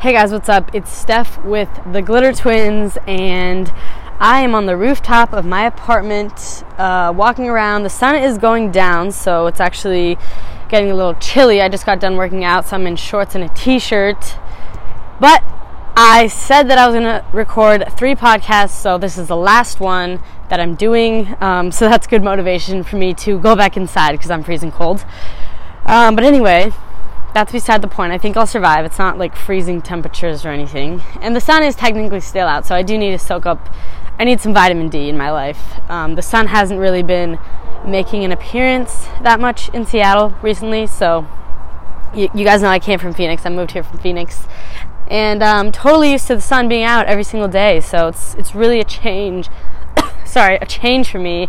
Hey guys, what's up? It's Steph with the Glitter Twins, and I am on the rooftop of my apartment uh, walking around. The sun is going down, so it's actually getting a little chilly. I just got done working out, so I'm in shorts and a t shirt. But I said that I was going to record three podcasts, so this is the last one that I'm doing. Um, so that's good motivation for me to go back inside because I'm freezing cold. Um, but anyway, that's beside the point. I think I'll survive. It's not like freezing temperatures or anything. And the sun is technically still out, so I do need to soak up. I need some vitamin D in my life. Um, the sun hasn't really been making an appearance that much in Seattle recently, so you, you guys know I came from Phoenix. I moved here from Phoenix, and um, totally used to the sun being out every single day. So it's it's really a change. sorry, a change for me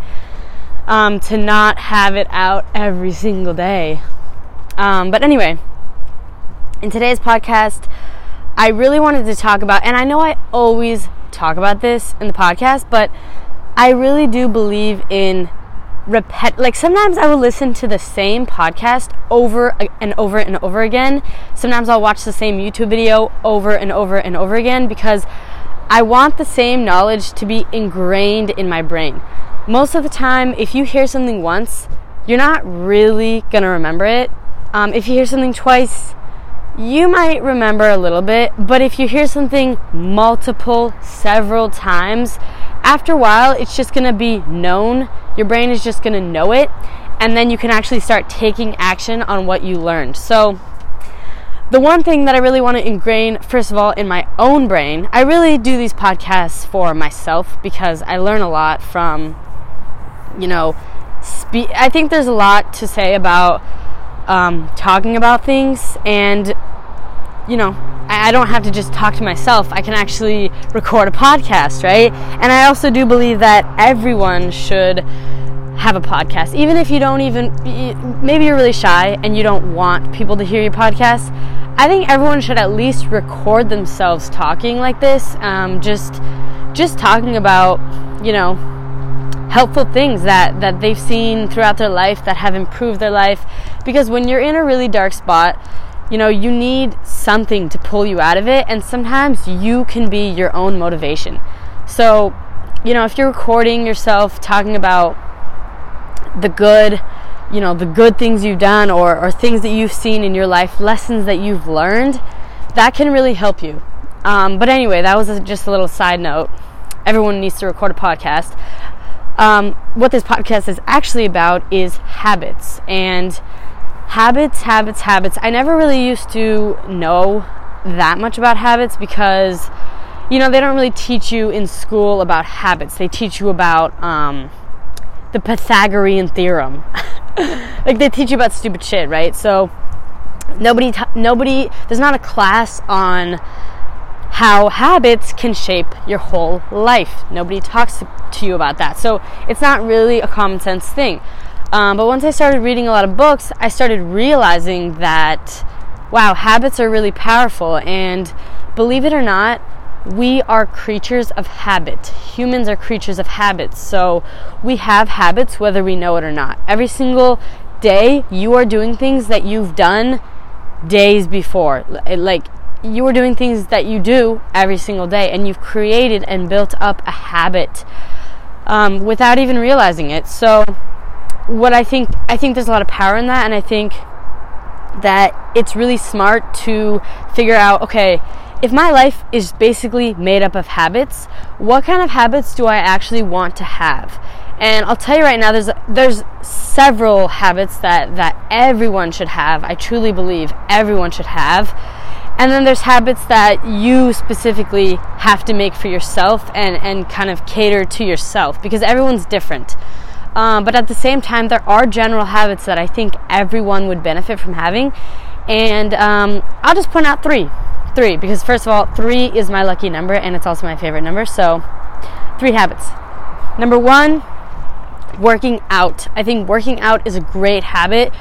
um, to not have it out every single day. Um, but anyway, in today's podcast, I really wanted to talk about, and I know I always talk about this in the podcast, but I really do believe in repet like sometimes I will listen to the same podcast over and over and over again. Sometimes I'll watch the same YouTube video over and over and over again because I want the same knowledge to be ingrained in my brain. Most of the time, if you hear something once, you're not really gonna remember it. Um, if you hear something twice, you might remember a little bit, but if you hear something multiple, several times, after a while, it's just gonna be known. Your brain is just gonna know it, and then you can actually start taking action on what you learned. So, the one thing that I really want to ingrain, first of all, in my own brain, I really do these podcasts for myself because I learn a lot from, you know, spe- I think there's a lot to say about um, talking about things and you know, I, don't have to just talk to myself. I can actually record a podcast, right? And I also do believe that everyone should have a podcast. Even if you don't even, maybe you're really shy and you don't want people to hear your podcast. I think everyone should at least record themselves talking like this. Um, just, just talking about, you know, helpful things that, that they've seen throughout their life that have improved their life. Because when you're in a really dark spot, you know, you need something to pull you out of it, and sometimes you can be your own motivation. So, you know, if you're recording yourself talking about the good, you know, the good things you've done or, or things that you've seen in your life, lessons that you've learned, that can really help you. Um, but anyway, that was just a little side note. Everyone needs to record a podcast. Um, what this podcast is actually about is habits. And habits, habits, habits. I never really used to know that much about habits because, you know, they don't really teach you in school about habits. They teach you about um, the Pythagorean theorem. like they teach you about stupid shit, right? So nobody, t- nobody, there's not a class on how habits can shape your whole life. Nobody talks to you about that. So it's not really a common sense thing. Um, but once I started reading a lot of books, I started realizing that, wow, habits are really powerful. And believe it or not, we are creatures of habit. Humans are creatures of habits. So we have habits whether we know it or not. Every single day, you are doing things that you've done days before. Like, you are doing things that you do every single day, and you've created and built up a habit um, without even realizing it. So, what I think I think there's a lot of power in that and I think that it's really smart to figure out okay if my life is basically made up of habits what kind of habits do I actually want to have? And I'll tell you right now there's there's several habits that that everyone should have. I truly believe everyone should have and then there's habits that you specifically have to make for yourself and and kind of cater to yourself because everyone's different um, but at the same time, there are general habits that I think everyone would benefit from having. And um, I'll just point out three. Three, because first of all, three is my lucky number and it's also my favorite number. So, three habits. Number one, working out. I think working out is a great habit.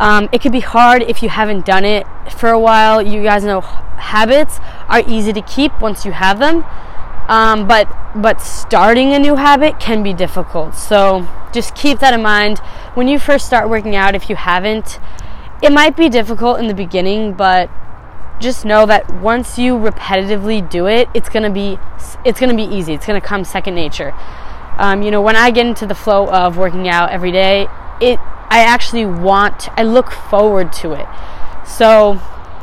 Um, it could be hard if you haven't done it for a while. You guys know habits are easy to keep once you have them. Um, but but starting a new habit can be difficult. So just keep that in mind when you first start working out. If you haven't, it might be difficult in the beginning, but just know that once you repetitively do it, it's gonna be it's gonna be easy. It's gonna come second nature. Um, you know, when I get into the flow of working out every day, it I actually want I look forward to it. So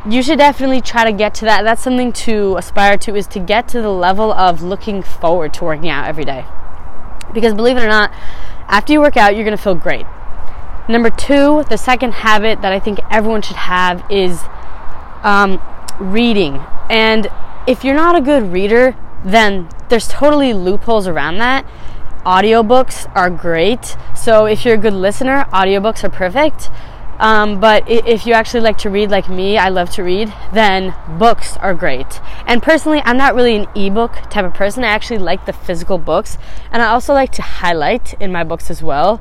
you should definitely try to get to that. That's something to aspire to is to get to the level of looking forward to working out every day. Because believe it or not, after you work out, you're going to feel great. Number two, the second habit that I think everyone should have is um, reading. And if you're not a good reader, then there's totally loopholes around that. Audiobooks are great. So if you're a good listener, audiobooks are perfect. Um, but if you actually like to read like me, I love to read, then books are great. And personally, I'm not really an ebook type of person. I actually like the physical books. And I also like to highlight in my books as well.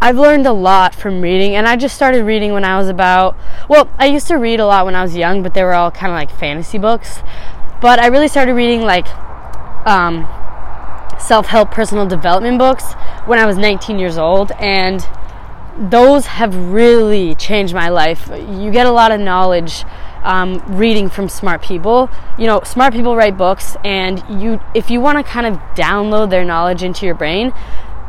I've learned a lot from reading, and I just started reading when I was about, well, I used to read a lot when I was young, but they were all kind of like fantasy books. But I really started reading like um, self help personal development books when I was 19 years old. And those have really changed my life. You get a lot of knowledge um, reading from smart people. You know, smart people write books, and you, if you want to kind of download their knowledge into your brain,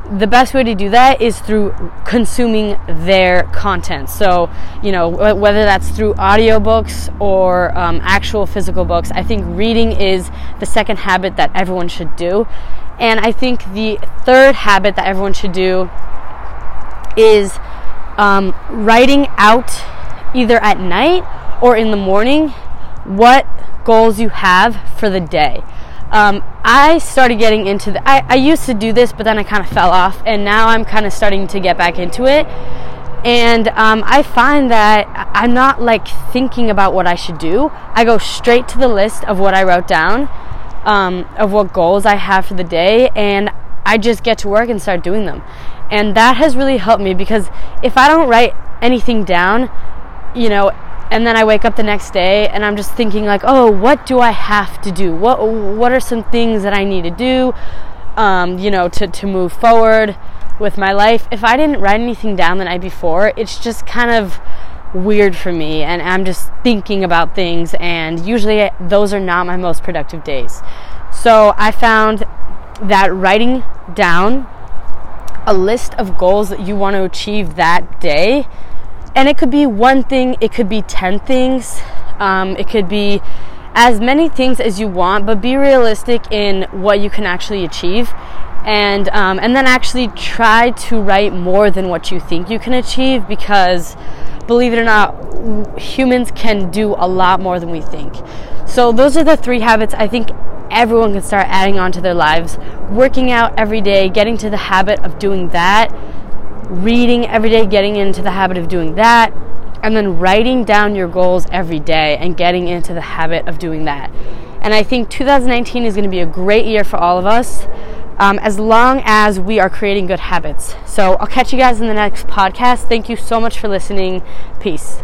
the best way to do that is through consuming their content. So, you know, whether that's through audiobooks or um, actual physical books, I think reading is the second habit that everyone should do. And I think the third habit that everyone should do is um, writing out either at night or in the morning what goals you have for the day. Um, I started getting into the. I, I used to do this, but then I kind of fell off, and now I'm kind of starting to get back into it. And um, I find that I'm not like thinking about what I should do. I go straight to the list of what I wrote down, um, of what goals I have for the day, and I just get to work and start doing them. And that has really helped me because if I don't write anything down, you know, and then I wake up the next day and I'm just thinking like, oh, what do I have to do? What what are some things that I need to do, um, you know, to to move forward with my life? If I didn't write anything down the night before, it's just kind of weird for me, and I'm just thinking about things, and usually those are not my most productive days. So I found that writing down a list of goals that you want to achieve that day, and it could be one thing, it could be 10 things, um, it could be as many things as you want, but be realistic in what you can actually achieve. And, um, and then actually try to write more than what you think you can achieve because believe it or not, humans can do a lot more than we think. So, those are the three habits I think everyone can start adding on to their lives. Working out every day, getting to the habit of doing that, reading every day, getting into the habit of doing that, and then writing down your goals every day and getting into the habit of doing that. And I think 2019 is going to be a great year for all of us. Um, as long as we are creating good habits. So I'll catch you guys in the next podcast. Thank you so much for listening. Peace.